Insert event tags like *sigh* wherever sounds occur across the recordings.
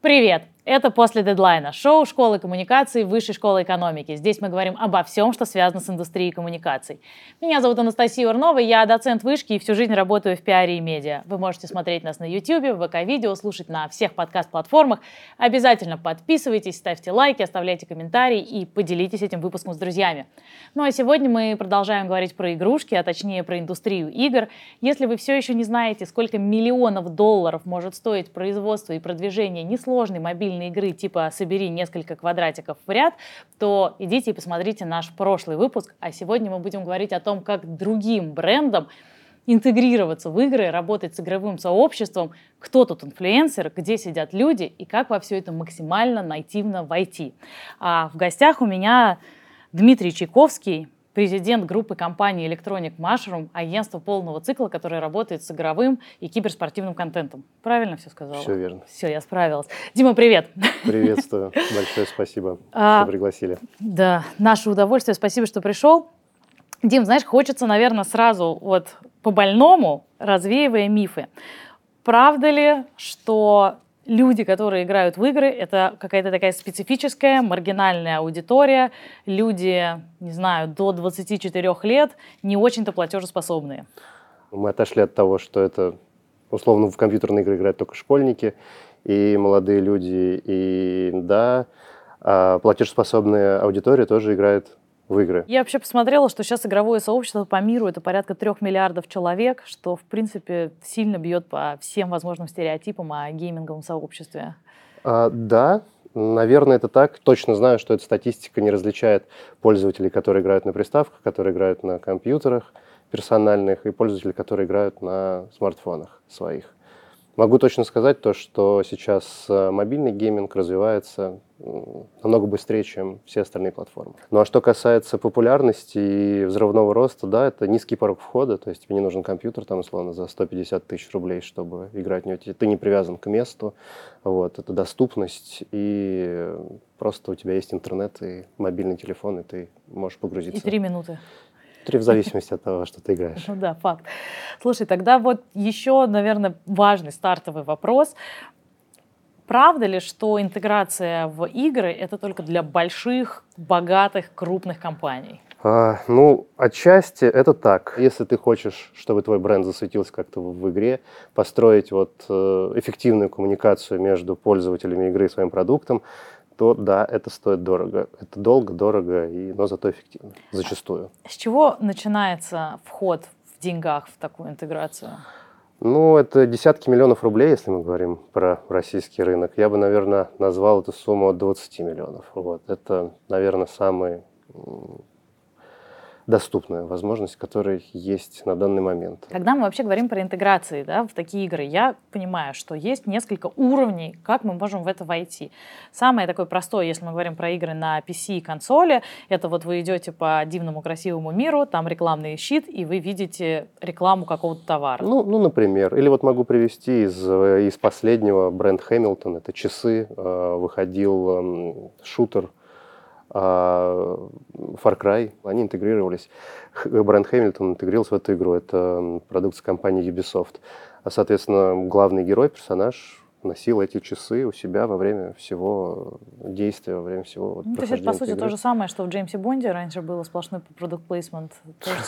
Привет! Это «После дедлайна» – шоу школы коммуникаций Высшей школы экономики. Здесь мы говорим обо всем, что связано с индустрией коммуникаций. Меня зовут Анастасия Урнова, я доцент вышки и всю жизнь работаю в пиаре и медиа. Вы можете смотреть нас на YouTube, в ВК-видео, слушать на всех подкаст-платформах. Обязательно подписывайтесь, ставьте лайки, оставляйте комментарии и поделитесь этим выпуском с друзьями. Ну а сегодня мы продолжаем говорить про игрушки, а точнее про индустрию игр. Если вы все еще не знаете, сколько миллионов долларов может стоить производство и продвижение несложной мобильной настольные игры типа «Собери несколько квадратиков в ряд», то идите и посмотрите наш прошлый выпуск. А сегодня мы будем говорить о том, как другим брендам интегрироваться в игры, работать с игровым сообществом, кто тут инфлюенсер, где сидят люди и как во все это максимально нативно войти. А в гостях у меня Дмитрий Чайковский, президент группы компании Electronic Mushroom, агентство полного цикла, которое работает с игровым и киберспортивным контентом. Правильно все сказала? Все верно. Все, я справилась. Дима, привет. Приветствую. Большое спасибо, *laughs* а, что пригласили. Да, наше удовольствие. Спасибо, что пришел. Дим, знаешь, хочется, наверное, сразу вот по-больному, развеивая мифы. Правда ли, что люди, которые играют в игры, это какая-то такая специфическая, маргинальная аудитория, люди, не знаю, до 24 лет, не очень-то платежеспособные. Мы отошли от того, что это, условно, в компьютерные игры играют только школьники и молодые люди, и да, а платежеспособная аудитория тоже играет в игры. Я вообще посмотрела, что сейчас игровое сообщество по миру это порядка трех миллиардов человек, что, в принципе, сильно бьет по всем возможным стереотипам о гейминговом сообществе. А, да, наверное, это так. Точно знаю, что эта статистика не различает пользователей, которые играют на приставках, которые играют на компьютерах персональных, и пользователей, которые играют на смартфонах своих. Могу точно сказать то, что сейчас э, мобильный гейминг развивается намного быстрее, чем все остальные платформы. Ну а что касается популярности и взрывного роста, да, это низкий порог входа, то есть тебе не нужен компьютер, там, условно, за 150 тысяч рублей, чтобы играть в него. Ты не привязан к месту, вот, это доступность, и просто у тебя есть интернет и мобильный телефон, и ты можешь погрузиться. И три минуты. Три в зависимости от того, что ты играешь. Ну да, факт. Слушай, тогда вот еще, наверное, важный стартовый вопрос. Правда ли, что интеграция в игры это только для больших, богатых, крупных компаний? А, ну, отчасти это так. Если ты хочешь, чтобы твой бренд засветился как-то в, в игре, построить вот э, эффективную коммуникацию между пользователями игры и своим продуктом, то да, это стоит дорого. Это долго, дорого, и, но зато эффективно, зачастую. С чего начинается вход в деньгах в такую интеграцию? Ну, это десятки миллионов рублей, если мы говорим про российский рынок. Я бы, наверное, назвал эту сумму от 20 миллионов. Вот. Это, наверное, самый доступная возможность, которая есть на данный момент. Когда мы вообще говорим про интеграции да, в такие игры, я понимаю, что есть несколько уровней, как мы можем в это войти. Самое такое простое, если мы говорим про игры на PC и консоли, это вот вы идете по дивному красивому миру, там рекламный щит, и вы видите рекламу какого-то товара. Ну, ну например. Или вот могу привести из, из последнего бренд Hamilton, это часы, э, выходил шутер а Far Cry, они интегрировались. Бренд Хэмилтон интегрировался в эту игру. Это продукция компании Ubisoft. А, соответственно, главный герой, персонаж носил эти часы у себя во время всего действия, во время всего ну, То есть это, по сути, игры. то же самое, что в Джеймсе Бонде раньше было сплошной продукт плейсмент.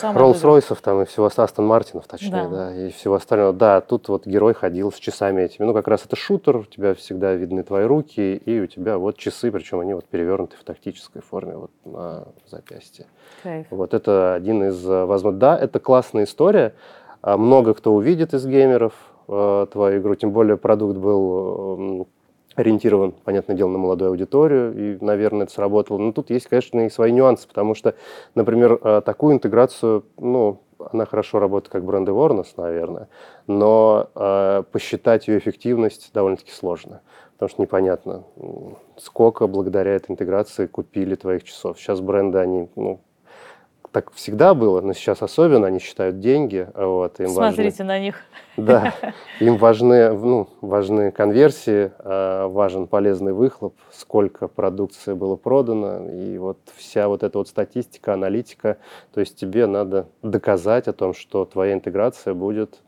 Роллс-Ройсов там и всего Астон Мартинов, точнее, да. да, и всего остального. Да, тут вот герой ходил с часами этими. Ну, как раз это шутер, у тебя всегда видны твои руки, и у тебя вот часы, причем они вот перевернуты в тактической форме вот на запястье. Кайф. Вот это один из, э, возможно, да, это классная история. А много кто увидит из геймеров, Э, твою игру, тем более продукт был ориентирован, понятное дело, на молодую аудиторию, и, наверное, это сработало. Но тут есть, конечно, и свои нюансы, потому что, например, э, такую интеграцию, ну, она хорошо работает как бренд awareness, наверное, но э, посчитать ее эффективность довольно-таки сложно, потому что непонятно, сколько благодаря этой интеграции купили твоих часов. Сейчас бренды, они, ну, так всегда было, но сейчас особенно они считают деньги. Вот, им Смотрите важны, на них. Да, *laughs* им важны, ну, важны конверсии, а, важен полезный выхлоп, сколько продукции было продано, и вот вся вот эта вот статистика, аналитика, то есть тебе надо доказать о том, что твоя интеграция будет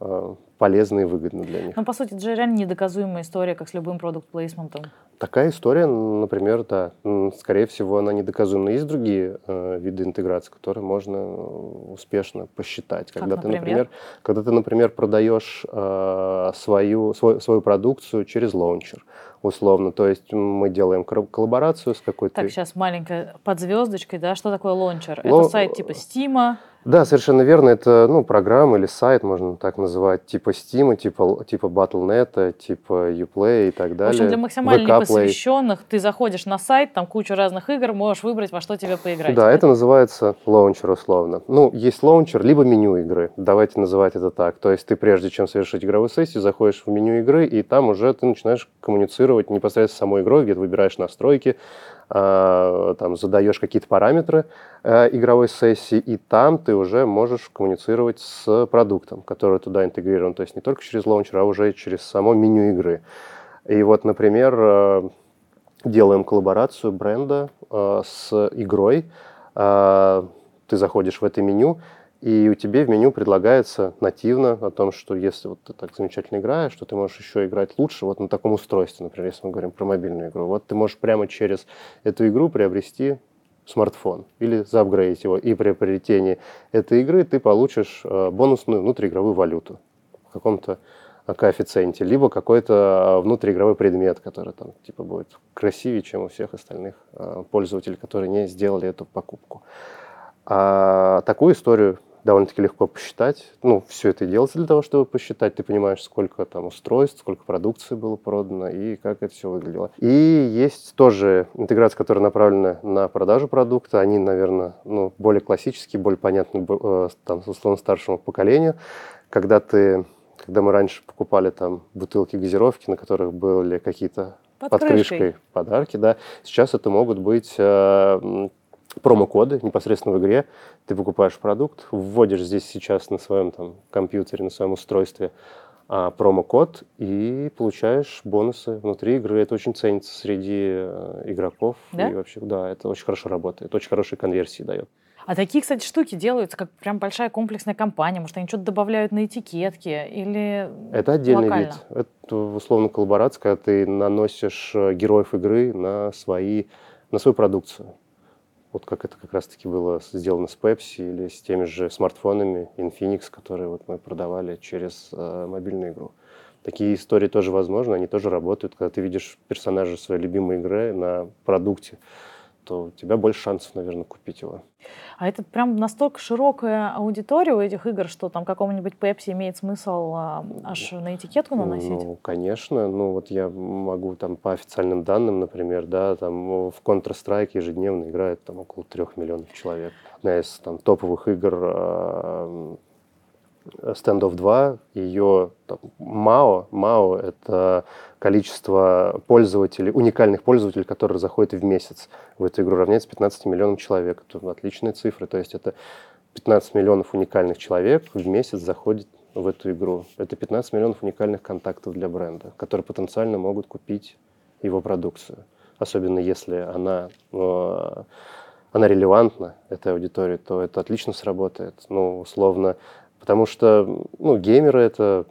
а, полезно и выгодно для них. Ну, по сути, это же реально недоказуемая история, как с любым продукт-плейсментом. Такая история, например, да, скорее всего, она недоказуема. Есть другие э, виды интеграции, которые можно э, успешно посчитать. Как, когда например? ты, например, когда ты, например, продаешь э, свою, свой, свою продукцию через лаунчер, условно. То есть мы делаем коллаборацию с какой-то... Так, сейчас маленькая под звездочкой, да, что такое лаунчер? Ло- Это сайт типа Стима, Да, совершенно верно. Это ну, программа или сайт, можно так называть, типа Steam, типа, типа Battle.net, типа Uplay и так В далее. общем, для максимально непосвященных ты заходишь на сайт, там куча разных игр, можешь выбрать, во что тебе поиграть. Да, это называется лаунчер условно. Ну, есть лаунчер, либо меню игры. Давайте называть это так. То есть ты прежде чем совершить игровую сессию, заходишь в меню игры, и там уже ты начинаешь коммуницировать непосредственно с самой игрой, где ты выбираешь настройки, там задаешь какие-то параметры э, игровой сессии, и там ты уже можешь коммуницировать с продуктом, который туда интегрирован. То есть не только через лаунчер, а уже через само меню игры. И вот, например, э, делаем коллаборацию бренда э, с игрой. Э, Ты заходишь в это меню, и у тебя в меню предлагается нативно о том, что если вот ты так замечательно играешь, что ты можешь еще играть лучше вот на таком устройстве, например, если мы говорим про мобильную игру. Вот ты можешь прямо через эту игру приобрести смартфон или заапгрейдить его. И при приобретении этой игры ты получишь э, бонусную внутриигровую валюту в каком-то э, коэффициенте, либо какой-то э, внутриигровой предмет, который там типа будет красивее, чем у всех остальных пользователей, которые не сделали эту покупку. А такую историю довольно-таки легко посчитать. Ну, все это делается для того, чтобы посчитать. Ты понимаешь, сколько там устройств, сколько продукции было продано и как это все выглядело. И есть тоже интеграция, которая направлена на продажу продукта. Они, наверное, ну, более классические, более понятны э, там, условно старшему поколению. Когда ты когда мы раньше покупали там бутылки газировки, на которых были какие-то Под под, крышкой. крышкой подарки, да, сейчас это могут быть э, промокоды непосредственно в игре. Ты покупаешь продукт, вводишь здесь сейчас на своем там компьютере, на своем устройстве а, промокод и получаешь бонусы внутри игры. Это очень ценится среди э, игроков. Да? И вообще, да, это очень хорошо работает, очень хорошие конверсии дает. А такие, кстати, штуки делаются, как прям большая комплексная компания. Может, они что-то добавляют на этикетки или Это отдельный локально? вид. Это условно коллаборация, когда ты наносишь э, героев игры на, свои, на свою продукцию. Вот как это как раз-таки было сделано с Pepsi или с теми же смартфонами Infinix, которые вот мы продавали через э, мобильную игру. Такие истории тоже возможны, они тоже работают. Когда ты видишь персонажа своей любимой игры на продукте, то у тебя больше шансов, наверное, купить его. А это прям настолько широкая аудитория у этих игр, что там какому-нибудь Пепси имеет смысл а, аж на этикетку наносить? Ну, конечно. Ну, вот я могу там по официальным данным, например, да, там в Counter-Strike ежедневно играет там около трех миллионов человек. Одна из там топовых игр а, Standoff 2, ее МАО, МАО это количество пользователей, уникальных пользователей, которые заходят в месяц в эту игру, равняется 15 миллионам человек. Это отличные цифры, то есть это 15 миллионов уникальных человек в месяц заходит в эту игру. Это 15 миллионов уникальных контактов для бренда, которые потенциально могут купить его продукцию. Особенно если она, э, она релевантна этой аудитории, то это отлично сработает. Ну, условно, потому что ну, геймеры это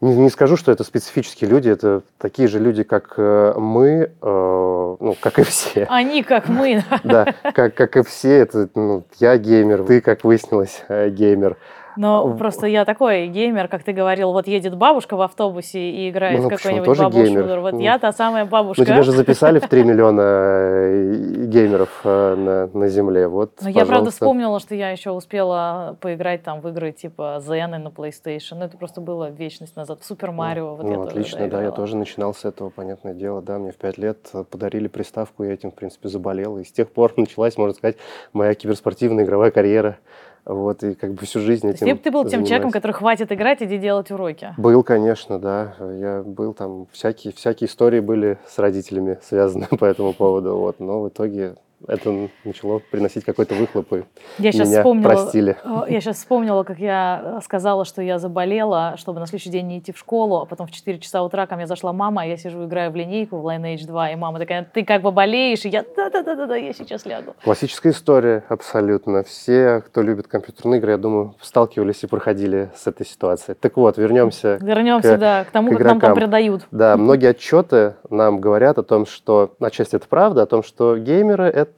не, не скажу, что это специфические люди, это такие же люди, как э, мы, э, ну, как и все. *laughs* Они как мы. Да, как, как и все, это ну, я геймер, ты, как выяснилось, э, геймер. Но просто я такой геймер, как ты говорил, вот едет бабушка в автобусе и играет Ну, какой-нибудь Тоже шутер. Вот Ну. я та самая бабушка. Ну, тебя же записали в 3 миллиона э, геймеров э, на, на Земле. Вот, Но я, правда, вспомнила, что я еще успела поиграть там в игры типа Zen на PlayStation. Ну, это просто было вечность назад. В Супер Марио. Вот ну, я тоже, отлично, да, да, я тоже начинал с этого, понятное дело, да, мне в пять лет э, подарили приставку, я этим, в принципе, заболел, и с тех пор *laughs* началась, можно сказать, моя киберспортивная игровая карьера, вот, и как бы всю жизнь То есть этим ты, был тем человеком, который хватит играть, иди делать уроки. Был, конечно, да, я был там, всякие, всякие истории были с родителями связаны *laughs* по этому поводу, вот, но в итоге это начало приносить какой-то выхлоп, и я сейчас меня вспомнила, простили. Э, я сейчас вспомнила, как я э, сказала, что я заболела, чтобы на следующий день не идти в школу, а потом в 4 часа утра ко мне зашла мама, а я сижу, играю в линейку в Lineage 2, и мама такая, ты как бы болеешь? И я, да-да-да-да, я сейчас лягу. Классическая история, абсолютно. Все, кто любит компьютерные игры, я думаю, сталкивались и проходили с этой ситуацией. Так вот, вернемся Вернемся, к, да, к тому, к как нам там продают. Да, многие отчеты нам говорят о том, что, на часть это правда, о том, что геймеры — это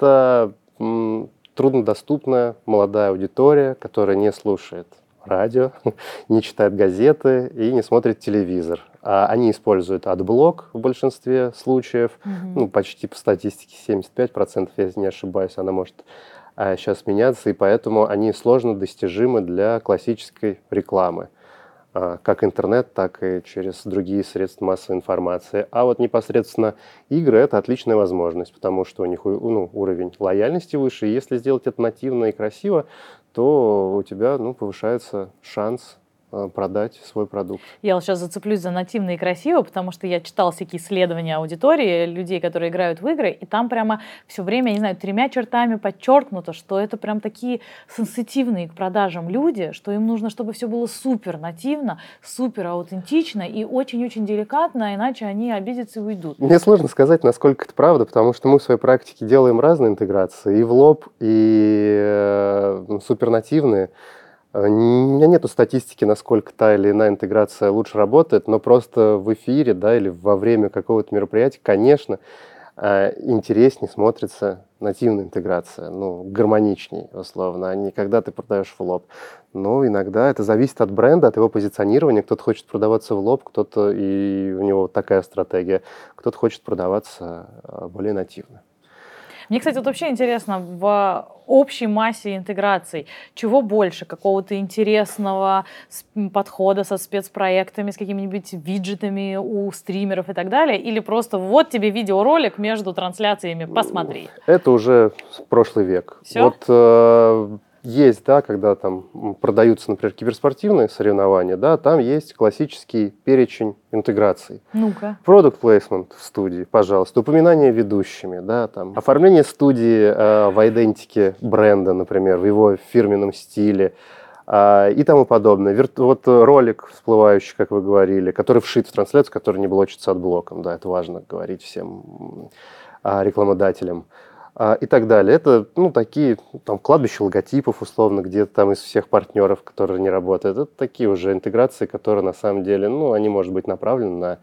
труднодоступная молодая аудитория, которая не слушает радио, *laughs* не читает газеты и не смотрит телевизор. А они используют адблок в большинстве случаев, mm-hmm. ну, почти по статистике 75%, если не ошибаюсь, она может а, сейчас меняться, и поэтому они сложно достижимы для классической рекламы. А, как интернет, так и через другие средства массовой информации. А вот непосредственно игры – это отличная возможность, потому что у них ну, уровень лояльности выше. И если сделать это нативно и красиво, то у тебя ну, повышается шанс продать свой продукт. Я вот сейчас зацеплюсь за нативно и красиво, потому что я читала всякие исследования аудитории людей, которые играют в игры, и там прямо все время, я не знаю, тремя чертами подчеркнуто, что это прям такие сенситивные к продажам люди, что им нужно, чтобы все было супер нативно, супер аутентично и очень-очень деликатно, иначе они обидятся и уйдут. Мне сложно сказать, насколько это правда, потому что мы в своей практике делаем разные интеграции, и в лоб, и э, супернативные. Э, у меня нету статистики, насколько та или иная интеграция лучше работает, но просто в эфире, да, или во время какого-то мероприятия, конечно, э, интереснее смотрится нативная интеграция, ну, гармоничней, условно, а не когда ты продаешь в лоб. Но иногда это зависит от бренда, от его позиционирования. Кто-то хочет продаваться в лоб, кто-то, и у него такая стратегия, кто-то хочет продаваться э, более нативно. Мне, кстати, вот вообще интересно, в общей массе интеграций, чего больше? Какого-то интересного подхода со спецпроектами, с какими-нибудь виджетами у стримеров и так далее? Или просто вот тебе видеоролик между трансляциями, посмотри? Это уже прошлый век. Все? Вот э, есть, да, когда там продаются, например, киберспортивные соревнования, да, там есть классический перечень интеграций. Ну-ка. Product placement в студии, пожалуйста, упоминание ведущими, да, там, оформление студии э, в идентике бренда, например, в его фирменном стиле, э, и тому подобное. Вир... Вот ролик всплывающий, как вы говорили, который вшит в трансляцию, который не блочится от блоком, да, это важно говорить всем э, рекламодателям и так далее. Это, ну, такие, там, кладбище логотипов, условно, где-то там из всех партнеров, которые не работают. Это такие уже интеграции, которые на самом деле, ну, они, может быть, направлены на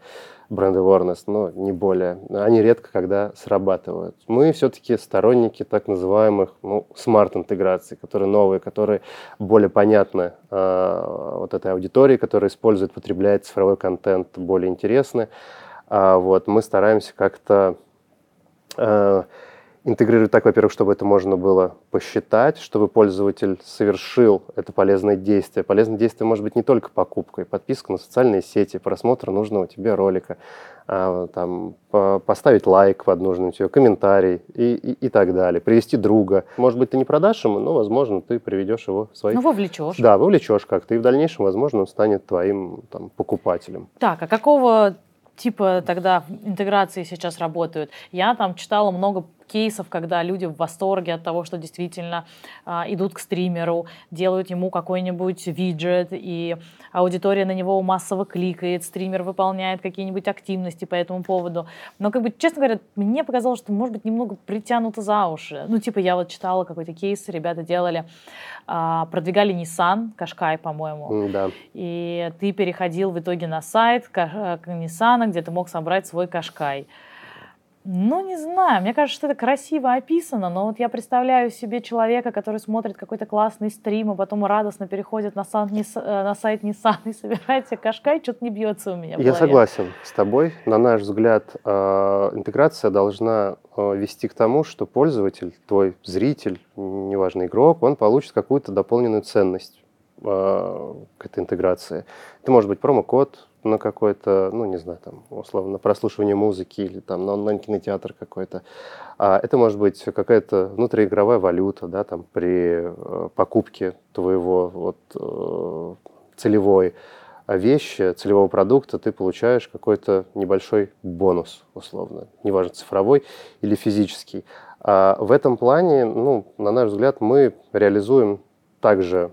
бренд awareness, но не более. Они редко когда срабатывают. Мы все-таки сторонники так называемых ну, смарт-интеграций, которые новые, которые более понятны э, вот этой аудитории, которая использует, потребляет цифровой контент, более интересны. А, вот, мы стараемся как-то э, интегрировать так, во-первых, чтобы это можно было посчитать, чтобы пользователь совершил это полезное действие. Полезное действие может быть не только покупкой, подписка на социальные сети, просмотр нужного тебе ролика, а, там, поставить лайк под нужным тебе, комментарий и, и, и так далее, привести друга. Может быть, ты не продашь ему, но, возможно, ты приведешь его в свои... Ну, вовлечешь. Да, вовлечешь как-то, и в дальнейшем, возможно, он станет твоим там, покупателем. Так, а какого типа тогда интеграции сейчас работают? Я там читала много кейсов, когда люди в восторге от того, что действительно а, идут к стримеру, делают ему какой-нибудь виджет, и аудитория на него массово кликает, стример выполняет какие-нибудь активности по этому поводу. Но, как бы, честно говоря, мне показалось, что, может быть, немного притянуто за уши. Ну, типа, я вот читала какой-то кейс, ребята делали, а, продвигали Nissan, Кашкай, по-моему. Да. И ты переходил в итоге на сайт Nissan, где ты мог собрать свой Кашкай. Ну, не знаю, мне кажется, что это красиво описано, но вот я представляю себе человека, который смотрит какой-то классный стрим, а потом радостно переходит на, сан, э, на сайт Nissan и собирает себе кашкай, что-то не бьется у меня Я согласен с тобой. На наш взгляд, э, интеграция должна э, вести к тому, что пользователь, твой зритель, неважно, игрок, он получит какую-то дополненную ценность к этой интеграции. Это может быть промокод, на какой-то, ну, не знаю, там, условно, прослушивание музыки или там на онлайн-кинотеатр какой-то. А это может быть какая-то внутриигровая валюта, да, там, при э, покупке твоего вот э, целевой вещи, целевого продукта, ты получаешь какой-то небольшой бонус, условно, неважно, цифровой или физический. А в этом плане, ну, на наш взгляд, мы реализуем также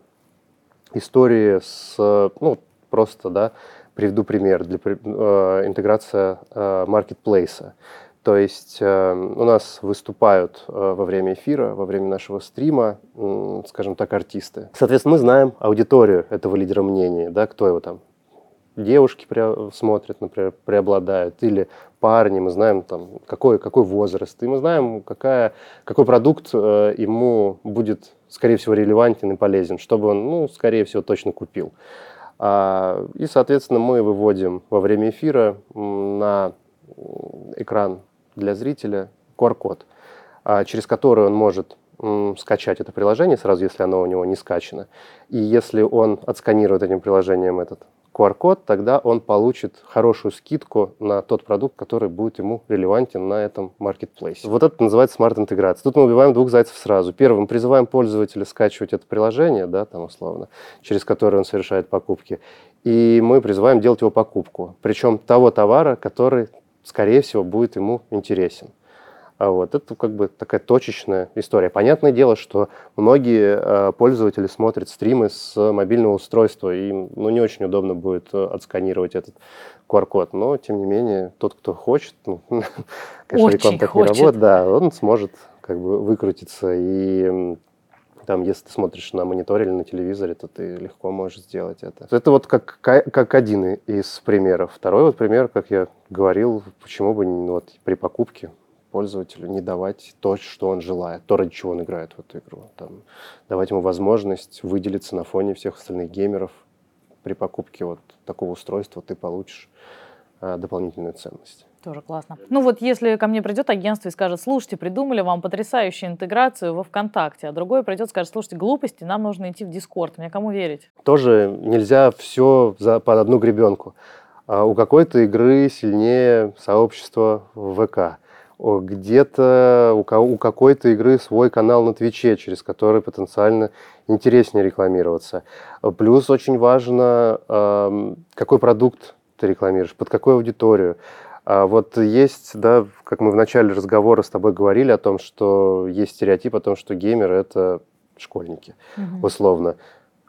истории с, ну, просто, да, приведу пример для э, интеграция э, маркетплейса. То есть э, у нас выступают э, во время эфира, во время нашего стрима, э, скажем так, артисты. Соответственно, мы знаем аудиторию этого лидера мнений, да, кто его там девушки смотрят, например, преобладают, или парни, мы знаем, там, какой, какой возраст, и мы знаем, какая, какой продукт э, ему будет, скорее всего, релевантен и полезен, чтобы он, ну, скорее всего, точно купил. А, и, соответственно, мы выводим во время эфира на экран для зрителя QR-код, а, через который он может скачать это приложение сразу, если оно у него не скачано. И если он отсканирует этим приложением этот QR-код, тогда он получит хорошую скидку на тот продукт, который будет ему релевантен на этом маркетплейсе. Вот это называется смарт-интеграция. Тут мы убиваем двух зайцев сразу. Первым, призываем пользователя скачивать это приложение, да, там условно, через которое он совершает покупки. И мы призываем делать его покупку. Причем того товара, который, скорее всего, будет ему интересен. А вот. Это как бы такая точечная история. Понятное дело, что многие э, пользователи смотрят стримы с мобильного устройства, и им ну, не очень удобно будет э, отсканировать этот QR-код. Но, тем не менее, тот, кто хочет, ну, *laughs* конечно, реклама так не работает, да, он сможет как бы выкрутиться. И там, если ты смотришь на мониторе или на телевизоре, то ты легко можешь сделать это. Это вот как, как один из примеров. Второй вот пример, как я говорил, почему бы вот при покупке пользователю не давать то, что он желает, то, ради чего он играет в эту игру. Там, давать ему возможность выделиться на фоне всех остальных геймеров. При покупке вот такого устройства ты получишь а, дополнительную ценность. Тоже классно. Ну вот если ко мне придет агентство и скажет, слушайте, придумали вам потрясающую интеграцию во ВКонтакте, а другой придет и скажет, слушайте, глупости, нам нужно идти в Дискорд, мне кому верить? Тоже нельзя все за, под одну гребенку. А у какой-то игры сильнее сообщество в ВК где-то у, у какой-то игры свой канал на Твиче, через который потенциально интереснее рекламироваться. Плюс очень важно, какой продукт ты рекламируешь, под какую аудиторию. А вот есть, да, как мы в начале разговора с тобой говорили о том, что есть стереотип о том, что геймеры это школьники, угу. условно.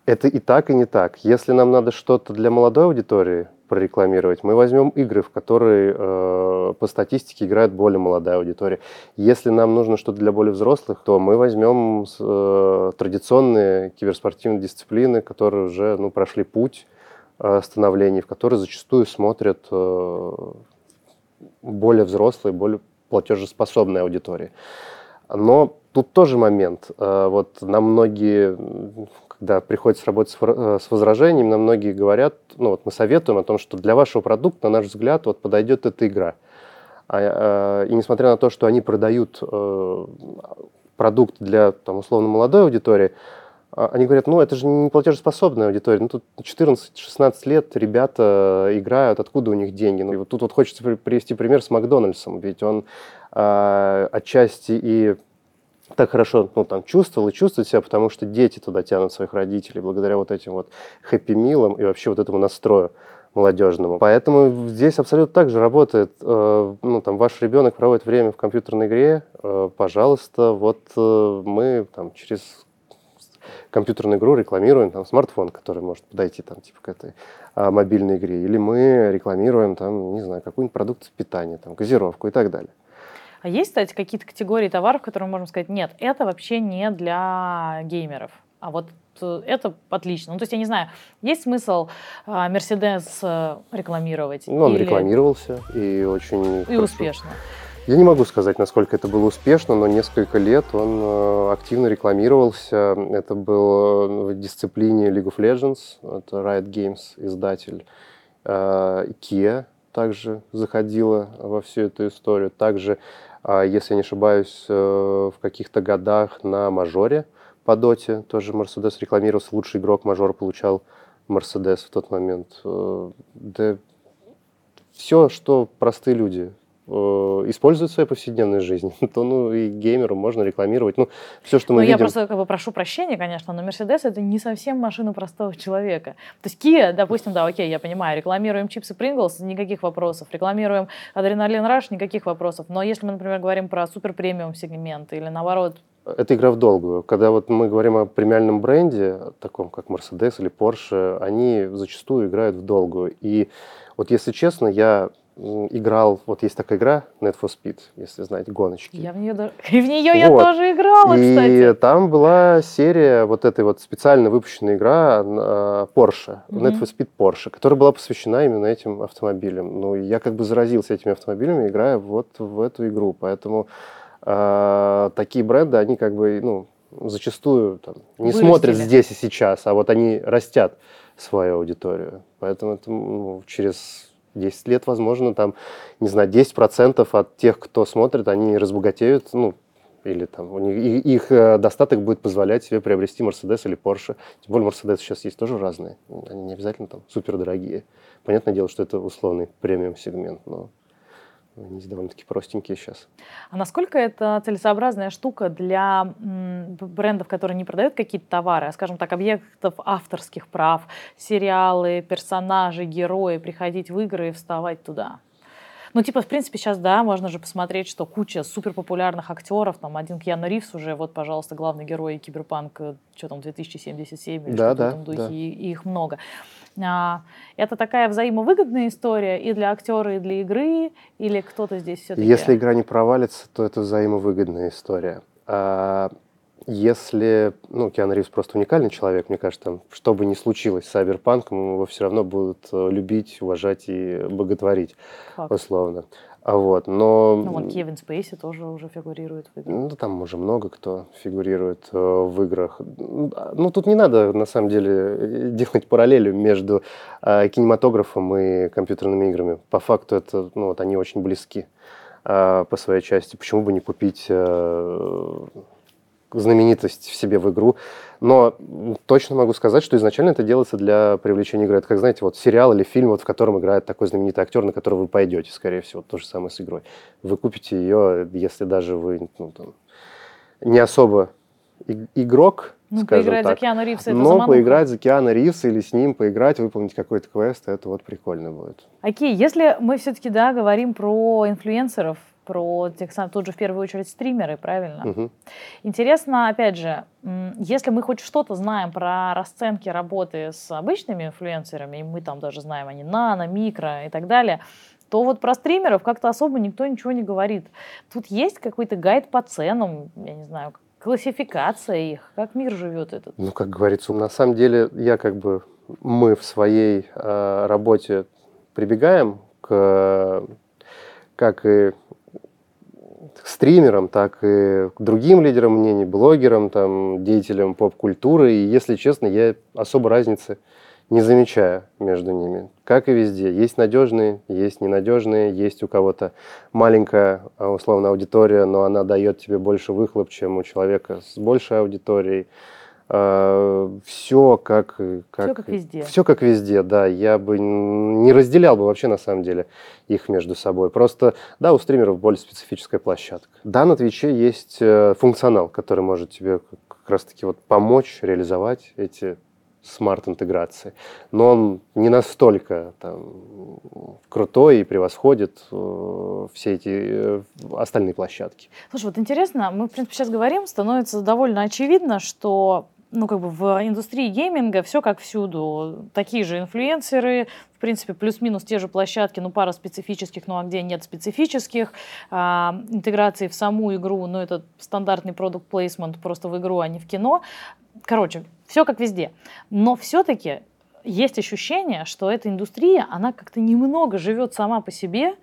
Это и так, и не так. Если нам надо что-то для молодой аудитории, прорекламировать, мы возьмем игры, в которые э, по статистике играет более молодая аудитория. Если нам нужно что-то для более взрослых, то мы возьмем э, традиционные киберспортивные дисциплины, которые уже ну, прошли путь э, становлений, в которые зачастую смотрят э, более взрослые, более платежеспособные аудитории. Но тут тоже момент. Вот на многие когда приходится работать с возражениями, нам многие говорят, ну вот мы советуем о том, что для вашего продукта, на наш взгляд, вот подойдет эта игра. А, э, и несмотря на то, что они продают э, продукт для, там, условно, молодой аудитории, а, они говорят, ну, это же не платежеспособная аудитория. Ну, тут 14-16 лет ребята играют, откуда у них деньги? Ну, и вот тут вот хочется привести пример с Макдональдсом, ведь он э, отчасти и так хорошо ну, там, чувствовал и чувствует себя, потому что дети туда тянут своих родителей благодаря вот этим вот хэппи-милам и вообще вот этому настрою молодежному. Поэтому здесь абсолютно так же работает. Э, ну, там, ваш ребенок проводит время в компьютерной игре, э, пожалуйста, вот э, мы там, через компьютерную игру рекламируем там смартфон, который может подойти там типа к этой а, мобильной игре, или мы рекламируем там, не знаю, какую-нибудь продукцию питания, там газировку и так далее. А есть, кстати, какие-то категории товаров, которые можем сказать, нет, это вообще не для геймеров, а вот это отлично. Ну, то есть, я не знаю, есть смысл Мерседес а, рекламировать? Ну, он или... рекламировался и очень... И хорошо. успешно. Я не могу сказать, насколько это было успешно, но несколько лет он э, активно рекламировался. Это было в дисциплине League of Legends, это Riot Games, издатель. Kia также заходила во всю эту историю. Также а если не ошибаюсь, э, в каких-то годах на мажоре по доте тоже Мерседес рекламировался, лучший игрок мажор получал Мерседес в тот момент. Э, да все, что простые люди э, используют в своей повседневной жизни, *laughs* то ну и геймеру можно рекламировать. Ну, все, что мы ну, видим... Я просто как бы прошу прощения, конечно, но Mercedes это не совсем машина простого человека. То есть Kia, допустим, да, окей, я понимаю, рекламируем чипсы Pringles, никаких вопросов. Рекламируем Adrenaline Rush, никаких вопросов. Но если мы, например, говорим про супер премиум сегмент или наоборот это игра в долгую. Когда вот мы говорим о премиальном бренде, таком как Mercedes или Porsche, они зачастую играют в долгую. И вот если честно, я играл, вот есть такая игра Net for Speed, если знаете, гоночки. Я в нее, *laughs* и в нее вот. я тоже играла, и кстати. И там была серия, вот этой вот специально выпущенная игра Porsche, mm-hmm. Net for Speed Porsche, которая была посвящена именно этим автомобилям. Ну, я как бы заразился этими автомобилями, играя вот в эту игру, поэтому э, такие бренды, они как бы, ну, зачастую там, не Вырастили. смотрят здесь и сейчас, а вот они растят свою аудиторию. Поэтому это ну, через 10 лет, возможно, там, не знаю, 10% от тех, кто смотрит, они разбогатеют, ну, или там у них, их э, достаток будет позволять себе приобрести Mercedes или Porsche. Тем более Mercedes сейчас есть тоже разные. Они не обязательно там супер дорогие. Понятное дело, что это условный премиум сегмент, но они довольно-таки простенькие сейчас. А насколько это целесообразная штука для брендов, которые не продают какие-то товары, а, скажем так, объектов авторских прав, сериалы, персонажи, герои, приходить в игры и вставать туда? Ну, типа, в принципе, сейчас, да, можно же посмотреть, что куча суперпопулярных актеров, там, один Киану Ривз уже, вот, пожалуйста, главный герой Киберпанк, что там, 2077 или да, что-то да, в этом духе, да. и, и их много. А, это такая взаимовыгодная история и для актера, и для игры, или кто-то здесь все-таки... Если игра не провалится, то это взаимовыгодная история. А если, ну, Киану Ривз просто уникальный человек, мне кажется, что бы ни случилось с Сайберпанком, его все равно будут э, любить, уважать и боготворить, Факт. условно. А вот, но... Ну, вот Кевин Спейси тоже уже фигурирует в играх. Ну, там уже много кто фигурирует э, в играх. Ну, тут не надо, на самом деле, делать параллели между э, кинематографом и компьютерными играми. По факту это, ну, вот они очень близки э, по своей части. Почему бы не купить... Э, знаменитость в себе в игру. Но точно могу сказать, что изначально это делается для привлечения игры. Это как, знаете, вот сериал или фильм, вот, в котором играет такой знаменитый актер, на которого вы пойдете, скорее всего. То же самое с игрой. Вы купите ее, если даже вы ну, там, не особо игрок, ну, поиграть так. за Киану Ривза, это Но замануха. поиграть за Киану Ривза или с ним поиграть, выполнить какой-то квест, это вот прикольно будет. Окей, если мы все-таки, да, говорим про инфлюенсеров, про тех самых, тут же в первую очередь стримеры, правильно? Угу. Интересно, опять же, если мы хоть что-то знаем про расценки работы с обычными инфлюенсерами, и мы там даже знаем, они нано, микро и так далее, то вот про стримеров как-то особо никто ничего не говорит. Тут есть какой-то гайд по ценам, я не знаю, классификация их, как мир живет этот? Ну, как говорится, на самом деле я как бы, мы в своей э, работе прибегаем к, как и стримерам, так и другим лидерам мнений, блогерам, там, деятелям поп-культуры. И, если честно, я особо разницы не замечаю между ними. Как и везде. Есть надежные, есть ненадежные, есть у кого-то маленькая, а, условно, аудитория, но она дает тебе больше выхлоп, чем у человека с большей аудиторией. Все как, как, все как везде. Все как везде, да. Я бы не разделял бы вообще на самом деле их между собой. Просто, да, у стримеров более специфическая площадка. Да, на Твиче есть э, функционал, который может тебе как раз-таки вот помочь реализовать эти смарт-интеграции. Но он не настолько там, крутой и превосходит э, все эти э, остальные площадки. Слушай, вот интересно, мы, в принципе, сейчас говорим, становится довольно очевидно, что ну, как бы в индустрии гейминга все как всюду. Такие же инфлюенсеры, в принципе, плюс-минус те же площадки, ну, пара специфических, ну, а где нет специфических. А, интеграции в саму игру, ну, это стандартный продукт плейсмент просто в игру, а не в кино. Короче, все как везде. Но все-таки есть ощущение, что эта индустрия, она как-то немного живет сама по себе.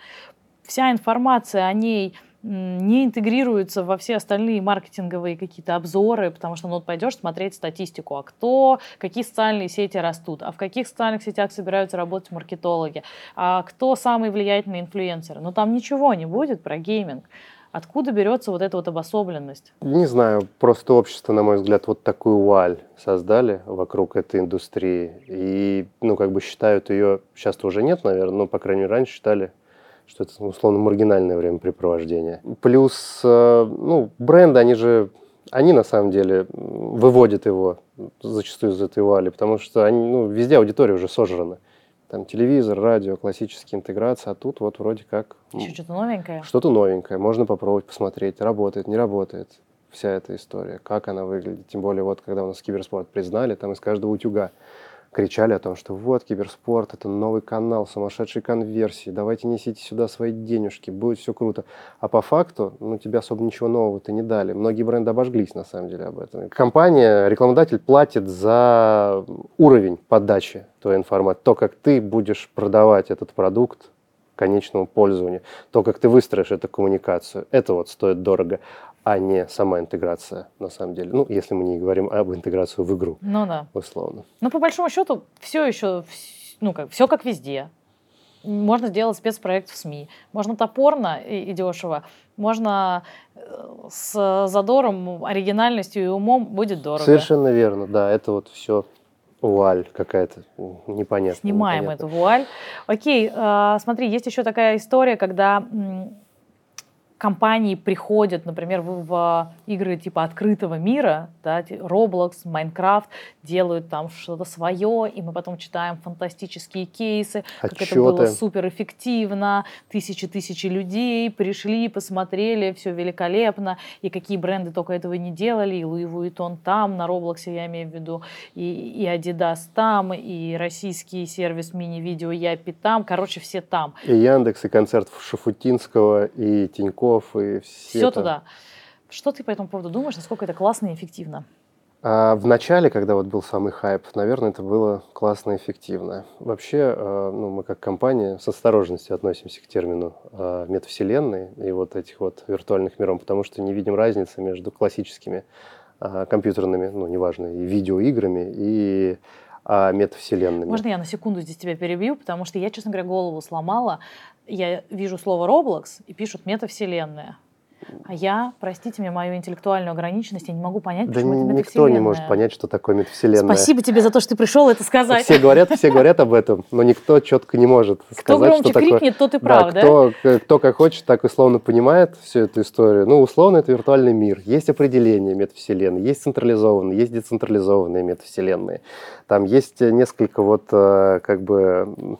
Вся информация о ней не интегрируется во все остальные маркетинговые какие-то обзоры, потому что ну, вот пойдешь смотреть статистику, а кто, какие социальные сети растут, а в каких социальных сетях собираются работать маркетологи, а кто самый влиятельный инфлюенсер. Но там ничего не будет про гейминг. Откуда берется вот эта вот обособленность? Не знаю, просто общество, на мой взгляд, вот такую вуаль создали вокруг этой индустрии. И, ну, как бы считают ее, сейчас-то уже нет, наверное, но, по крайней мере, раньше считали что это условно маргинальное времяпрепровождение. Плюс, э, ну, бренды, они же, они на самом деле выводят его зачастую из этой вуали, потому что они, ну, везде аудитория уже сожрана. Там телевизор, радио, классические интеграции, а тут вот вроде как... Еще что-то новенькое? Что-то новенькое, можно попробовать посмотреть, работает, не работает вся эта история, как она выглядит. Тем более вот когда у нас киберспорт признали, там из каждого утюга кричали о том, что вот киберспорт, это новый канал, сумасшедшие конверсии, давайте несите сюда свои денежки, будет все круто. А по факту, ну, тебе особо ничего нового-то не дали. Многие бренды обожглись, на самом деле, об этом. Компания, рекламодатель платит за уровень подачи твоей информации, то, как ты будешь продавать этот продукт конечному пользованию, то, как ты выстроишь эту коммуникацию, это вот стоит дорого а не сама интеграция, на самом деле. Ну, если мы не говорим об интеграции в игру. Ну да. Условно. Ну, по большому счету, все еще, ну, как, все как везде. Можно сделать спецпроект в СМИ. Можно топорно и, и дешево. Можно э, с задором, оригинальностью и умом будет дорого. Совершенно верно, да. Это вот все вуаль какая-то непонятная. Снимаем непонятная. эту вуаль. Окей, э, смотри, есть еще такая история, когда компании приходят, например, в, в игры типа открытого мира, да, Roblox, Minecraft, делают там что-то свое, и мы потом читаем фантастические кейсы, Отчеты. как это было супер эффективно, тысячи-тысячи людей пришли, посмотрели, все великолепно, и какие бренды только этого не делали, и Louis Vuitton там, на Roblox я имею в виду, и, и Adidas там, и российский сервис мини-видео Япи там, короче, все там. И Яндекс, и концерт Шафутинского, и Тинькофф Тиньков и все. Все это. туда. Что ты по этому поводу думаешь? Насколько это классно и эффективно? А в начале, когда вот был самый хайп, наверное, это было классно и эффективно. Вообще, а, ну, мы как компания с осторожностью относимся к термину а, метавселенной и вот этих вот виртуальных миров, потому что не видим разницы между классическими а, компьютерными, ну, неважно, и видеоиграми, и а, метавселенными. Можно я на секунду здесь тебя перебью, потому что я, честно говоря, голову сломала. Я вижу слово Roblox и пишут метавселенная. А я, простите мне мою интеллектуальную ограниченность, я не могу понять, да почему это метавселенная. никто не может понять, что такое метавселенная. Спасибо тебе за то, что ты пришел это сказать. Все говорят, все говорят об этом, но никто четко не может кто сказать, что такое. Кто крикнет, тот и прав, да? Кто, кто как хочет, так условно понимает всю эту историю. Ну, условно, это виртуальный мир. Есть определение метавселенной, есть централизованные, есть децентрализованные метавселенные. Там есть несколько вот э, как бы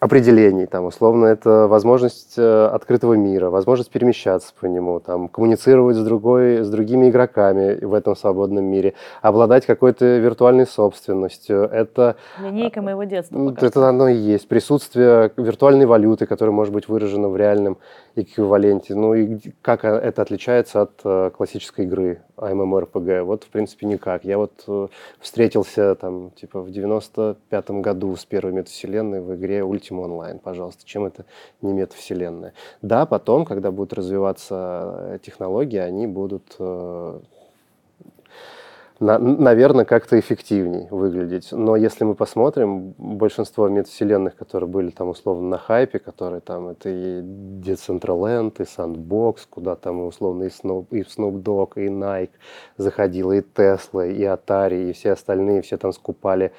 определений, там, условно, это возможность э, открытого мира, возможность перемещаться по нему, там, коммуницировать с, другой, с другими игроками в этом свободном мире, обладать какой-то виртуальной собственностью. Это... Линейка моего детства. Это оно и есть. Присутствие виртуальной валюты, которая может быть выражена в реальном эквиваленте. Ну и как это отличается от э, классической игры MMORPG? Вот, в принципе, никак. Я вот э, встретился там, типа, в 95-м году с первой метавселенной в игре Ultima Online. Пожалуйста, чем это не метавселенная? Да, потом, когда будут развиваться э, технологии, они будут на, наверное, как-то эффективней выглядеть. Но если мы посмотрим, большинство метавселенных, которые были там условно на хайпе, которые там, это и Decentraland, и Sandbox, куда там условно и Snoop, и Snoop Dogg, и Nike заходила, и Tesla, и Atari, и все остальные, все там скупали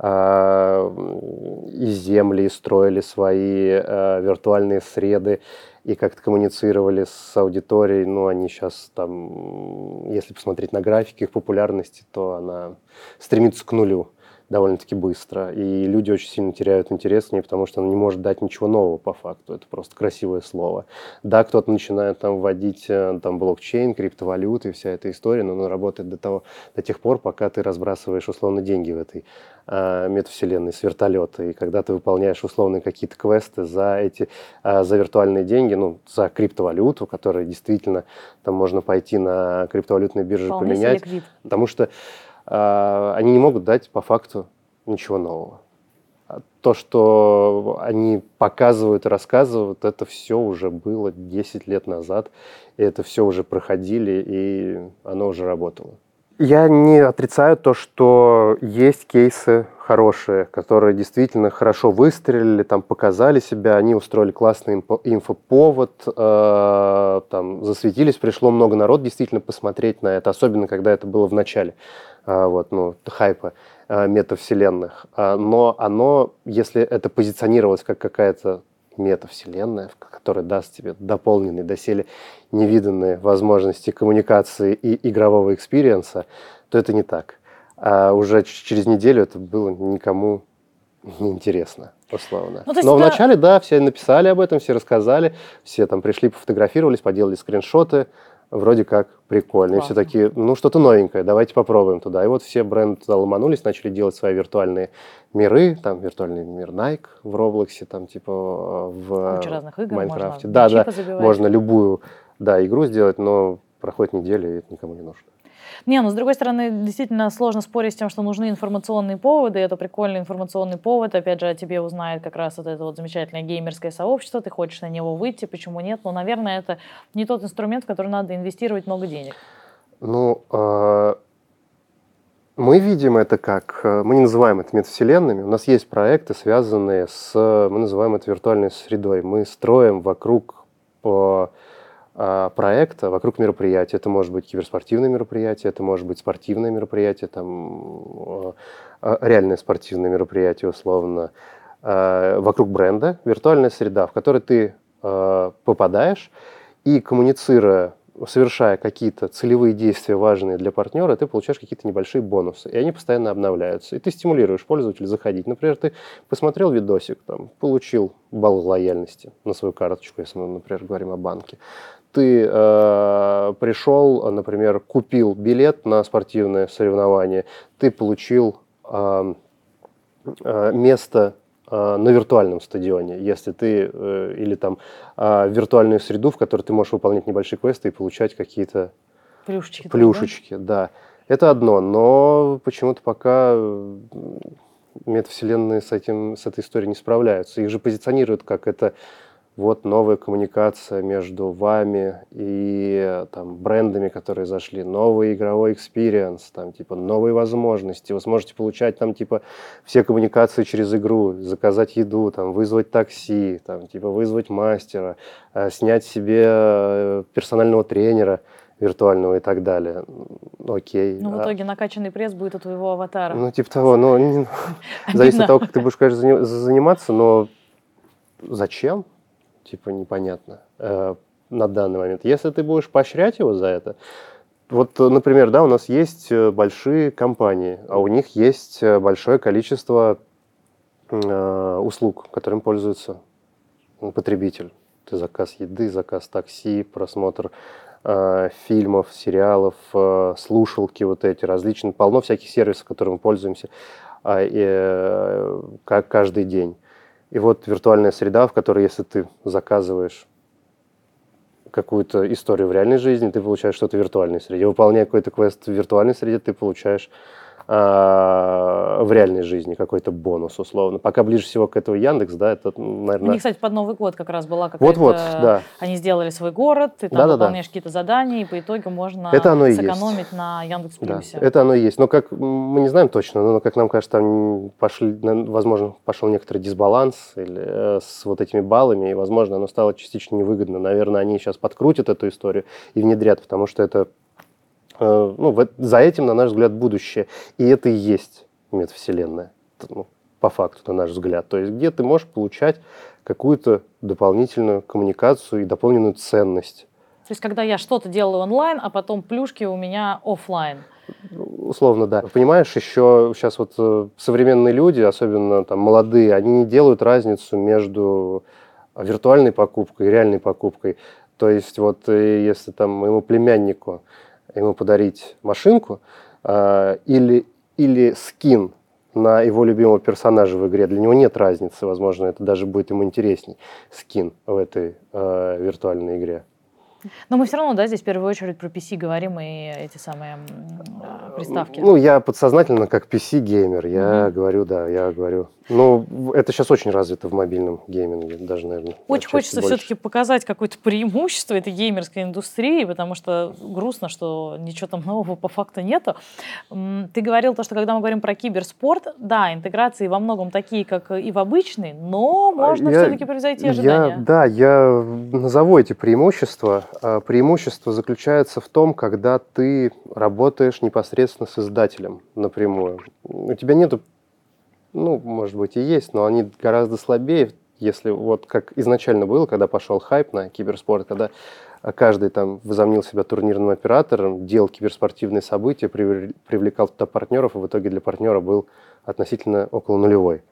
и земли, и строили свои а, виртуальные среды, и как-то коммуницировали с аудиторией, ну, они сейчас там, если посмотреть на графики их популярности, то она стремится к нулю довольно-таки быстро. И люди очень сильно теряют интерес к ней, потому что она не может дать ничего нового по факту. Это просто красивое слово. Да, кто-то начинает там вводить э, там блокчейн, криптовалюты, вся эта история, но она работает до, того, до тех пор, пока ты разбрасываешь условно деньги в этой э, метавселенной с вертолета. И когда ты выполняешь условные какие-то квесты за эти, э, за виртуальные деньги, ну, за криптовалюту, которая действительно там можно пойти на криптовалютной бирже Вполне поменять. Потому что а, они не могут дать по факту ничего нового. А то, что они показывают и рассказывают, это все уже было 10 лет назад, и это все уже проходили, и оно уже работало. Я не отрицаю то, что есть кейсы хорошие, которые действительно хорошо выстрелили, там показали себя, они устроили классный инфо инфоповод, э, там засветились, пришло много народ действительно посмотреть на это, особенно когда это было в начале. А, вот, ну, хайпа а, метавселенных. А, но оно, если это позиционировалось как какая-то метавселенная, которая даст тебе дополненные, доселе невиданные возможности коммуникации и игрового experience а, то это не так. А уже через неделю это было никому неинтересно, условно. Ну, Но это... вначале, да, все написали об этом, все рассказали, все там пришли, пофотографировались, поделали скриншоты, вроде как прикольно. Классно. И все такие, ну, что-то новенькое, давайте попробуем туда. И вот все бренды туда ломанулись, начали делать свои виртуальные миры, там виртуальный мир Nike в Роблоксе, там типа в Майнкрафте. Да, да, забивать. можно любую да, игру сделать, но проходит неделя, и это никому не нужно. Не, ну с другой стороны, действительно сложно спорить с тем, что нужны информационные поводы. Это прикольный информационный повод. Опять же, о тебе узнает как раз вот это вот замечательное геймерское сообщество. Ты хочешь на него выйти, почему нет? Но, наверное, это не тот инструмент, в который надо инвестировать много денег. Ну, э, мы видим это как, э, мы не называем это метавселенными, у нас есть проекты, связанные с, мы называем это виртуальной средой. Мы строим вокруг а, проекта, вокруг мероприятия. Это может быть киберспортивное мероприятие, это может быть спортивное мероприятие, там а, реальное спортивное мероприятие условно, а, вокруг бренда, виртуальная среда, в которой ты попадаешь и коммуницируя совершая какие-то целевые действия важные для партнера, ты получаешь какие-то небольшие бонусы, и они постоянно обновляются. И ты стимулируешь пользователя заходить. Например, ты посмотрел видосик, там, получил балл лояльности на свою карточку, если мы, например, говорим о банке ты э, пришел, например, купил билет на спортивное соревнование, ты получил э, место э, на виртуальном стадионе, если ты э, или там э, виртуальную среду, в которой ты можешь выполнять небольшие квесты и получать какие-то плюшечки. Плюшечки, да? да. Это одно, но почему-то пока метавселенные с этим с этой историей не справляются. Их же позиционируют как это вот новая коммуникация между вами и там, брендами, которые зашли, новый игровой experience, там, типа, новые возможности. Вы сможете получать там, типа, все коммуникации через игру, заказать еду, там, вызвать такси, там, типа, вызвать мастера, э, снять себе э, персонального тренера виртуального и так далее. Окей. Ну, в а итоге накачанный пресс будет у твоего аватара. Ну, типа того, не, *laughs* зависит от того, как ты будешь, конечно, заниматься, но зачем? Типа непонятно э, на данный момент. Если ты будешь поощрять его за это, вот, например, да, у нас есть э, большие компании, а у них есть э, большое количество э, услуг, которым пользуется потребитель. Ты заказ еды, заказ такси, просмотр э, фильмов, сериалов, слушалки вот эти различные, полно всяких сервисов, которыми мы пользуемся э, э, как каждый день. И вот виртуальная среда, в которой, если ты заказываешь какую-то историю в реальной жизни, ты получаешь что-то в виртуальной среде. Выполняя какой-то квест в виртуальной среде, ты получаешь в реальной жизни какой-то бонус условно. Пока ближе всего к этому Яндекс, да, это, наверное... У них, кстати, под Новый год как раз была какая-то... Вот-вот, да. Они сделали свой город, ты там да, выполняешь да, какие-то задания, и по итогу можно это оно сэкономить есть. на Яндекс Плюсе. Да, это оно и есть. Но как мы не знаем точно, но как нам кажется, там пошли, возможно, пошел некоторый дисбаланс или, э, с вот этими баллами, и, возможно, оно стало частично невыгодно. Наверное, они сейчас подкрутят эту историю и внедрят, потому что это Э, ну, за этим, на наш взгляд, будущее. И это и есть метавселенная, ну, по факту, на наш взгляд. То есть где ты можешь получать какую-то дополнительную коммуникацию и дополненную ценность. То есть когда я что-то делаю онлайн, а потом плюшки у меня офлайн. Условно, да. Понимаешь, еще сейчас вот э, современные люди, особенно там молодые, они не делают разницу между виртуальной покупкой и реальной покупкой. То есть вот э, если там моему племяннику ему подарить машинку э, или, или скин на его любимого персонажа в игре. Для него нет разницы, возможно, это даже будет ему интересней, скин в этой э, виртуальной игре. Но мы все равно, да, здесь в первую очередь про PC говорим и эти самые э, приставки. Ну, я подсознательно как PC-геймер, я mm-hmm. говорю, да, я говорю ну, это сейчас очень развито в мобильном гейминге, даже, наверное. Очень хочется все-таки показать какое-то преимущество этой геймерской индустрии, потому что грустно, что ничего там нового по факту нету. Ты говорил то, что когда мы говорим про киберспорт, да, интеграции во многом такие, как и в обычный, но можно я, все-таки превзойти ожидания. Я, да, я назову эти преимущества. А, преимущество заключается в том, когда ты работаешь непосредственно с издателем напрямую. У тебя нету ну, может быть, и есть, но они гораздо слабее если вот как изначально было, когда пошел хайп на киберспорт, когда каждый там возомнил себя турнирным оператором, делал киберспортивные события, привлекал туда партнеров, и в итоге для партнера был относительно около нулевой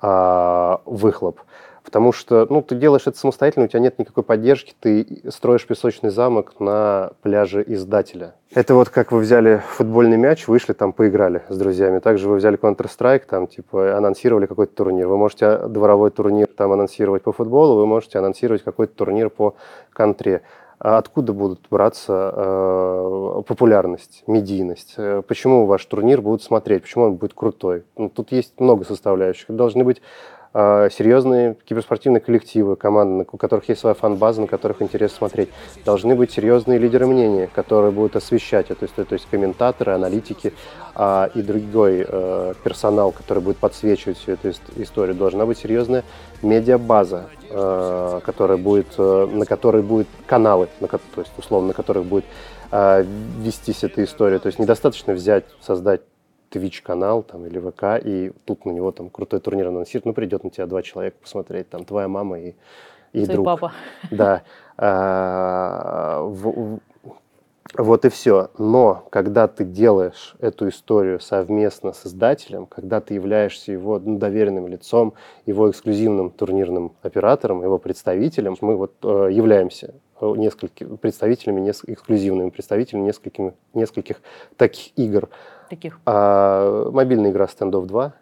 а, выхлоп. Потому что, ну, ты делаешь это самостоятельно, у тебя нет никакой поддержки, ты строишь песочный замок на пляже издателя. Это вот как вы взяли футбольный мяч, вышли там, поиграли с друзьями. Также вы взяли Counter-Strike, там, типа, анонсировали какой-то турнир. Вы можете дворовой турнир там анонсировать по футболу, вы можете анонсировать какой-то турнир по контре. А откуда будут браться э, популярность, медийность? Э, почему ваш турнир будут смотреть? Почему он будет крутой? Ну, тут есть много составляющих. Должны быть а, серьезные киберспортивные коллективы, команды, у которых есть своя фан-база, на которых интересно смотреть. Должны быть серьезные лидеры мнения, которые будут освещать это, то есть комментаторы, аналитики а, и другой э, персонал, который будет подсвечивать всю эту историю. Должна быть серьезная медиабаза, э, которая будет, э, на которой будут каналы, на, то есть условно на которых будет вестись эта история. То есть недостаточно взять, создать Twitch-канал там, или ВК, и тут на него там крутой турнир анонсирует, ну, придет на тебя два человека посмотреть, там, твоя мама и, и Твой друг. папа. *laughs* Да. А, в, вот и все. Но когда ты делаешь эту историю совместно с издателем, когда ты являешься его ну, доверенным лицом, его эксклюзивным турнирным оператором, его представителем, мы вот э, являемся э, несколькими представителями, неск, эксклюзивными представителями нескольких, нескольких таких игр. Таких. А, мобильная игра Standoff 2,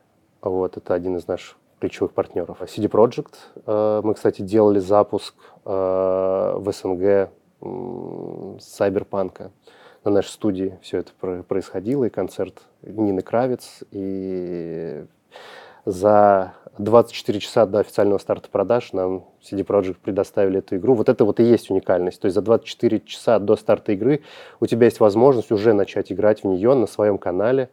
вот, это один из наших ключевых партнеров. CD Projekt, э, мы, кстати, делали запуск э, в СНГ Сайберпанка. На нашей студии все это происходило, и концерт Нины Кравец, и за 24 часа до официального старта продаж нам CD Projekt предоставили эту игру. Вот это вот и есть уникальность. То есть за 24 часа до старта игры у тебя есть возможность уже начать играть в нее на своем канале,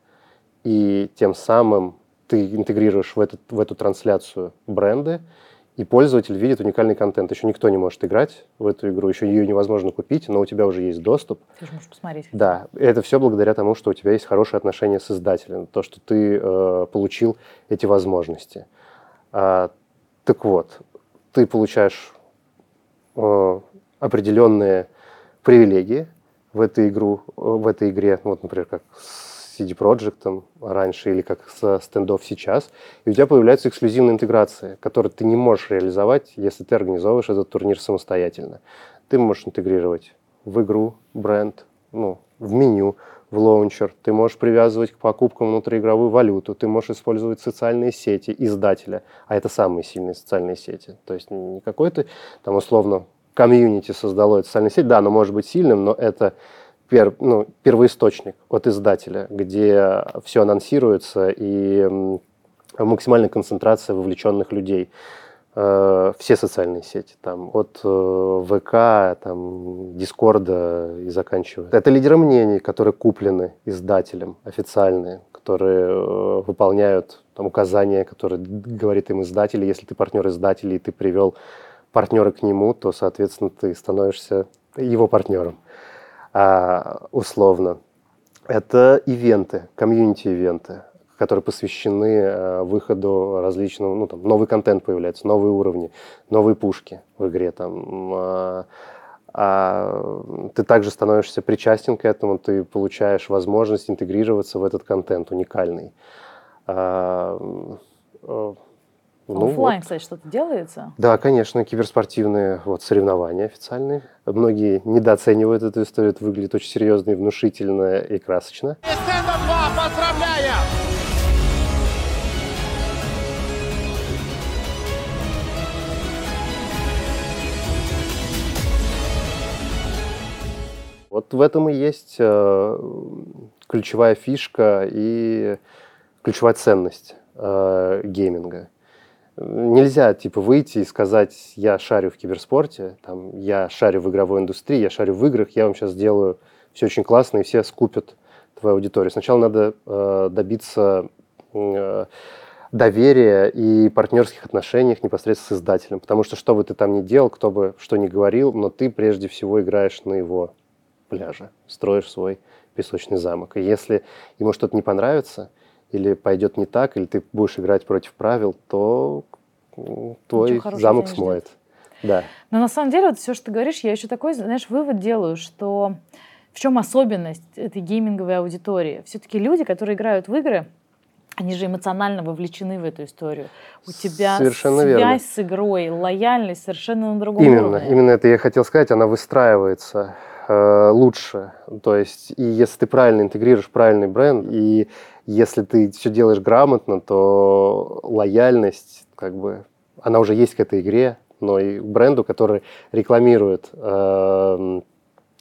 и тем самым ты интегрируешь в, этот, в эту трансляцию бренды, и пользователь видит уникальный контент. Еще никто не может играть в эту игру, еще ее невозможно купить, но у тебя уже есть доступ. Ты же можешь посмотреть. Да, это все благодаря тому, что у тебя есть хорошие отношения с издателем, то, что ты э, получил эти возможности. А, так вот, ты получаешь э, определенные привилегии в этой игру, в этой игре, вот, например, как CD Projekt раньше или как со стендов сейчас, и у тебя появляются эксклюзивные интеграции, которые ты не можешь реализовать, если ты организовываешь этот турнир самостоятельно. Ты можешь интегрировать в игру бренд, ну, в меню, в лаунчер, ты можешь привязывать к покупкам внутриигровую валюту, ты можешь использовать социальные сети издателя, а это самые сильные социальные сети. То есть не какой-то там условно комьюнити создало эту социальную сеть, да, оно может быть сильным, но это пер, ну, первоисточник от издателя, где все анонсируется и максимальная концентрация вовлеченных людей. Э, все социальные сети, там, от э, ВК, там, Дискорда и заканчивая. Это лидеры мнений, которые куплены издателем, официальные, которые э, выполняют там, указания, которые говорит им издатель. Если ты партнер издателя и ты привел партнера к нему, то, соответственно, ты становишься его партнером а, условно. Это ивенты, комьюнити-ивенты, которые посвящены а, выходу различного, ну, там, новый контент появляется, новые уровни, новые пушки в игре, там, а, а ты также становишься причастен к этому, ты получаешь возможность интегрироваться в этот контент уникальный. А, ну, Оффлайн, вот. кстати, что-то делается? Да, конечно, киберспортивные вот, соревнования официальные. Многие недооценивают эту историю, это выглядит очень серьезно и внушительно и красочно. Поздравляю! Вот в этом и есть э, ключевая фишка и ключевая ценность э, гейминга нельзя типа выйти и сказать, я шарю в киберспорте, там, я шарю в игровой индустрии, я шарю в играх, я вам сейчас сделаю все очень классно, и все скупят твою аудиторию. Сначала надо э, добиться э, доверия и партнерских отношений непосредственно с издателем, потому что что бы ты там ни делал, кто бы что ни говорил, но ты прежде всего играешь на его пляже, строишь свой песочный замок. И если ему что-то не понравится – или пойдет не так, или ты будешь играть против правил, то твой замок смоет. Да. Но на самом деле, вот все, что ты говоришь, я еще такой, знаешь, вывод делаю, что в чем особенность этой гейминговой аудитории? Все-таки люди, которые играют в игры, они же эмоционально вовлечены в эту историю. У тебя совершенно связь верно. с игрой, лояльность совершенно на другом именно, уровне. Именно это я хотел сказать, она выстраивается лучше. То есть, и если ты правильно интегрируешь правильный бренд, и если ты все делаешь грамотно, то лояльность, как бы, она уже есть к этой игре, но и бренду, который рекламирует э,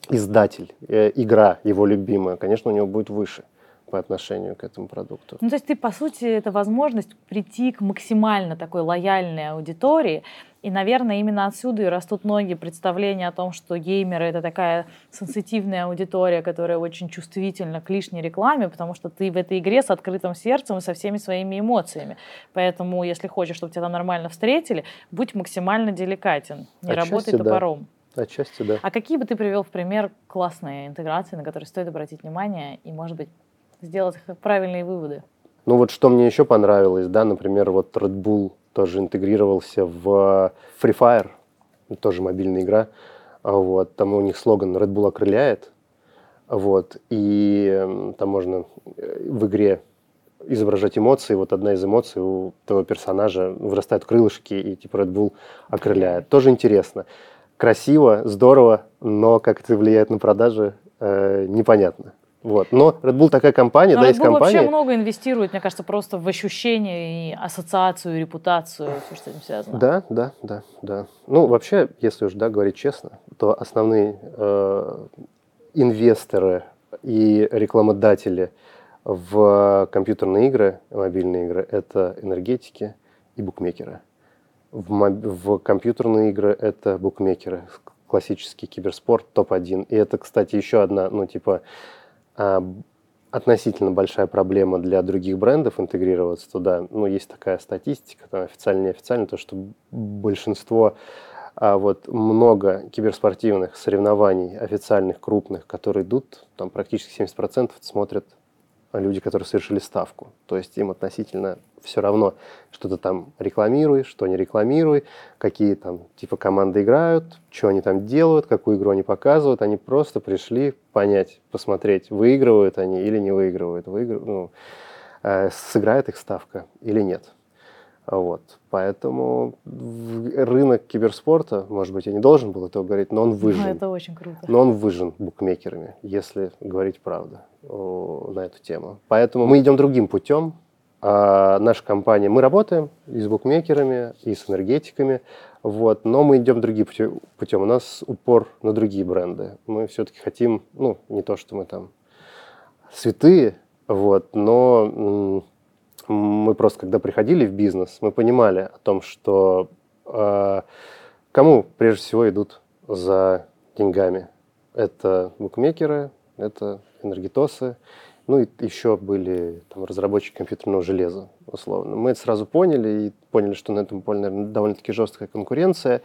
издатель, э, игра его любимая, конечно, у него будет выше по отношению к этому продукту. Ну, то есть ты, по сути, это возможность прийти к максимально такой лояльной аудитории, и, наверное, именно отсюда и растут многие представления о том, что геймеры — это такая сенситивная аудитория, которая очень чувствительна к лишней рекламе, потому что ты в этой игре с открытым сердцем и со всеми своими эмоциями. Поэтому, если хочешь, чтобы тебя там нормально встретили, будь максимально деликатен, не Отчасти работай да. топором. Отчасти, да. А какие бы ты привел в пример классные интеграции, на которые стоит обратить внимание и, может быть, сделать правильные выводы? Ну вот что мне еще понравилось, да, например, вот Red Bull тоже интегрировался в Free Fire, тоже мобильная игра, вот, там у них слоган Red Bull окрыляет, вот, и там можно э, в игре изображать эмоции, вот одна из эмоций у того персонажа вырастают крылышки, и типа Red Bull окрыляет. Тоже интересно. Красиво, здорово, но как это влияет на продажи, э, непонятно. Вот. Но Red Bull такая компания, Но да, Red есть Bull компания. вообще много инвестирует, мне кажется, просто в ощущение и ассоциацию, и репутацию, все, что с этим связано. Да, да, да, да. Ну, вообще, если уж да, говорить честно, то основные э, инвесторы и рекламодатели в компьютерные игры, мобильные игры, это энергетики и букмекеры. В, моб- в компьютерные игры это букмекеры, классический киберспорт топ-1. И это, кстати, еще одна, ну, типа, относительно большая проблема для других брендов интегрироваться туда. Ну, есть такая статистика, там, официально, неофициально, то, что большинство, а вот много киберспортивных соревнований официальных, крупных, которые идут, там практически 70% смотрят люди, которые совершили ставку. То есть им относительно все равно, что ты там рекламируй, что не рекламируй, какие там типа команды играют, что они там делают, какую игру они показывают. Они просто пришли понять, посмотреть, выигрывают они или не выигрывают, выигрывают, ну, э, сыграет их ставка или нет. Вот. Поэтому рынок киберспорта, может быть, я не должен был этого говорить, но он выжжен. Ну, это очень круто. Но он выжжен букмекерами, если говорить правду о, на эту тему. Поэтому мы идем другим путем. А наша компания, мы работаем и с букмекерами, и с энергетиками, вот, но мы идем другим путем. У нас упор на другие бренды. Мы все-таки хотим, ну, не то, что мы там святые, вот, но мы просто, когда приходили в бизнес, мы понимали о том, что э, кому прежде всего идут за деньгами. Это букмекеры, это энергетосы, ну и еще были там, разработчики компьютерного железа, условно. Мы это сразу поняли и поняли, что на этом поле, довольно-таки жесткая конкуренция,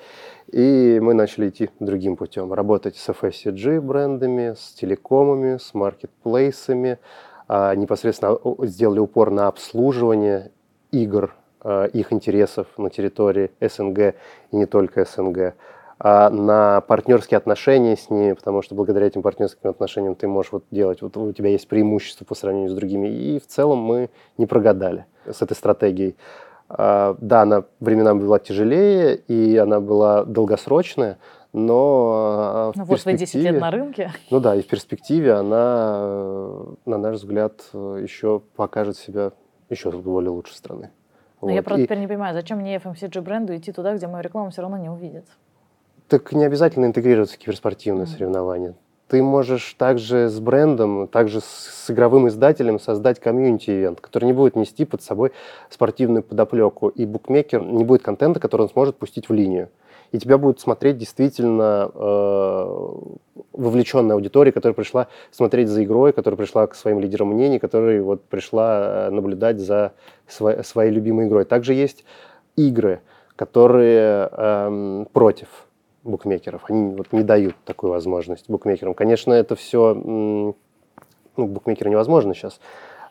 и мы начали идти другим путем. Работать с FSCG брендами, с телекомами, с маркетплейсами, непосредственно сделали упор на обслуживание игр, а, их интересов на территории СНГ и не только СНГ, а на партнерские отношения с ними, потому что благодаря этим партнерским отношениям ты можешь вот делать, вот у тебя есть преимущество по сравнению с другими, и в целом мы не прогадали с этой стратегией. А, да, она временами была тяжелее, и она была долгосрочная, но ну, в вот вы 10 лет на рынке. *laughs* Ну да, и в перспективе она, на наш взгляд, еще покажет себя еще более лучшей страны. Но вот. я просто и... теперь не понимаю, зачем мне FMCG бренду идти туда, где мою рекламу все равно не увидят? Так не обязательно интегрироваться в киберспортивные mm. соревнования. Ты можешь также с брендом, также с игровым издателем создать комьюнити-ивент, который не будет нести под собой спортивную подоплеку. И букмекер не будет контента, который он сможет пустить в линию и тебя будет смотреть действительно э, вовлеченная аудитория, которая пришла смотреть за игрой, которая пришла к своим лидерам мнений, которая вот пришла э, наблюдать за своей, своей любимой игрой. Также есть игры, которые э, против букмекеров. Они вот не дают такую возможность букмекерам. Конечно, это все, ну, букмекеры невозможно сейчас,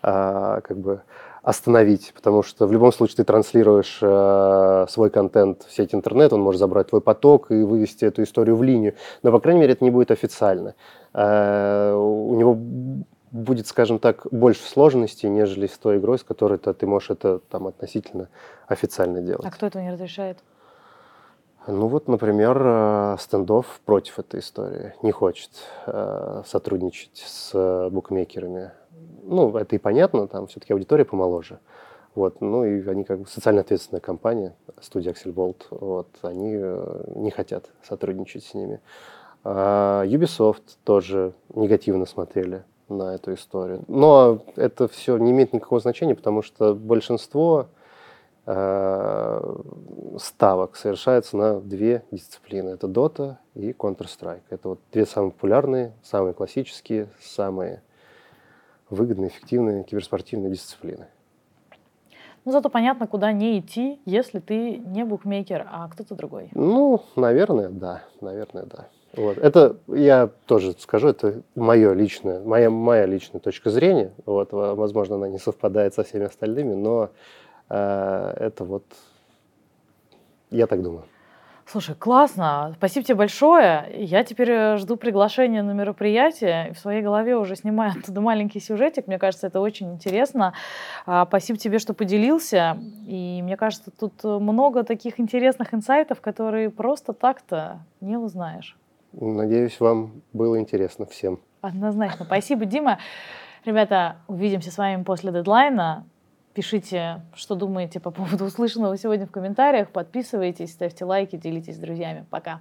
а, как бы остановить, потому что в любом случае ты транслируешь э, свой контент в сеть интернет, он может забрать твой поток и вывести эту историю в линию, но, по крайней мере, это не будет официально. Э, у него будет, скажем так, больше сложностей, нежели с той игрой, с которой -то ты можешь это там относительно официально делать. А кто этого не разрешает? Ну вот, например, э, стендов против этой истории, не хочет э, сотрудничать с букмекерами ну, это и понятно, там все-таки аудитория помоложе. Вот, ну и они как бы социально ответственная компания, студия Axelbolt, вот, они э, не хотят сотрудничать с ними. А Ubisoft тоже негативно смотрели на эту историю. Но это все не имеет никакого значения, потому что большинство э, ставок совершается на две дисциплины. Это Dota и Counter-Strike. Это вот две самые популярные, самые классические, самые выгодные, эффективные киберспортивные дисциплины. Ну, зато понятно, куда не идти, если ты не букмекер, а кто-то другой. Ну, наверное, да. Наверное, да. Вот. Это, я тоже скажу, это мое личное, моя, моя личная точка зрения. Вот, возможно, она не совпадает со всеми остальными, но э, это вот, я так думаю. Слушай, классно. Спасибо тебе большое. Я теперь э, жду приглашения на мероприятие. В своей голове уже снимаю *laughs* оттуда маленький сюжетик. Мне кажется, это очень интересно. А, спасибо тебе, что поделился. И мне кажется, тут много таких интересных инсайтов, которые просто так-то не узнаешь. Надеюсь, вам было интересно всем. Однозначно. Спасибо, Дима. Ребята, увидимся с вами после дедлайна. Пишите, что думаете по поводу услышанного сегодня в комментариях. Подписывайтесь, ставьте лайки, делитесь с друзьями. Пока.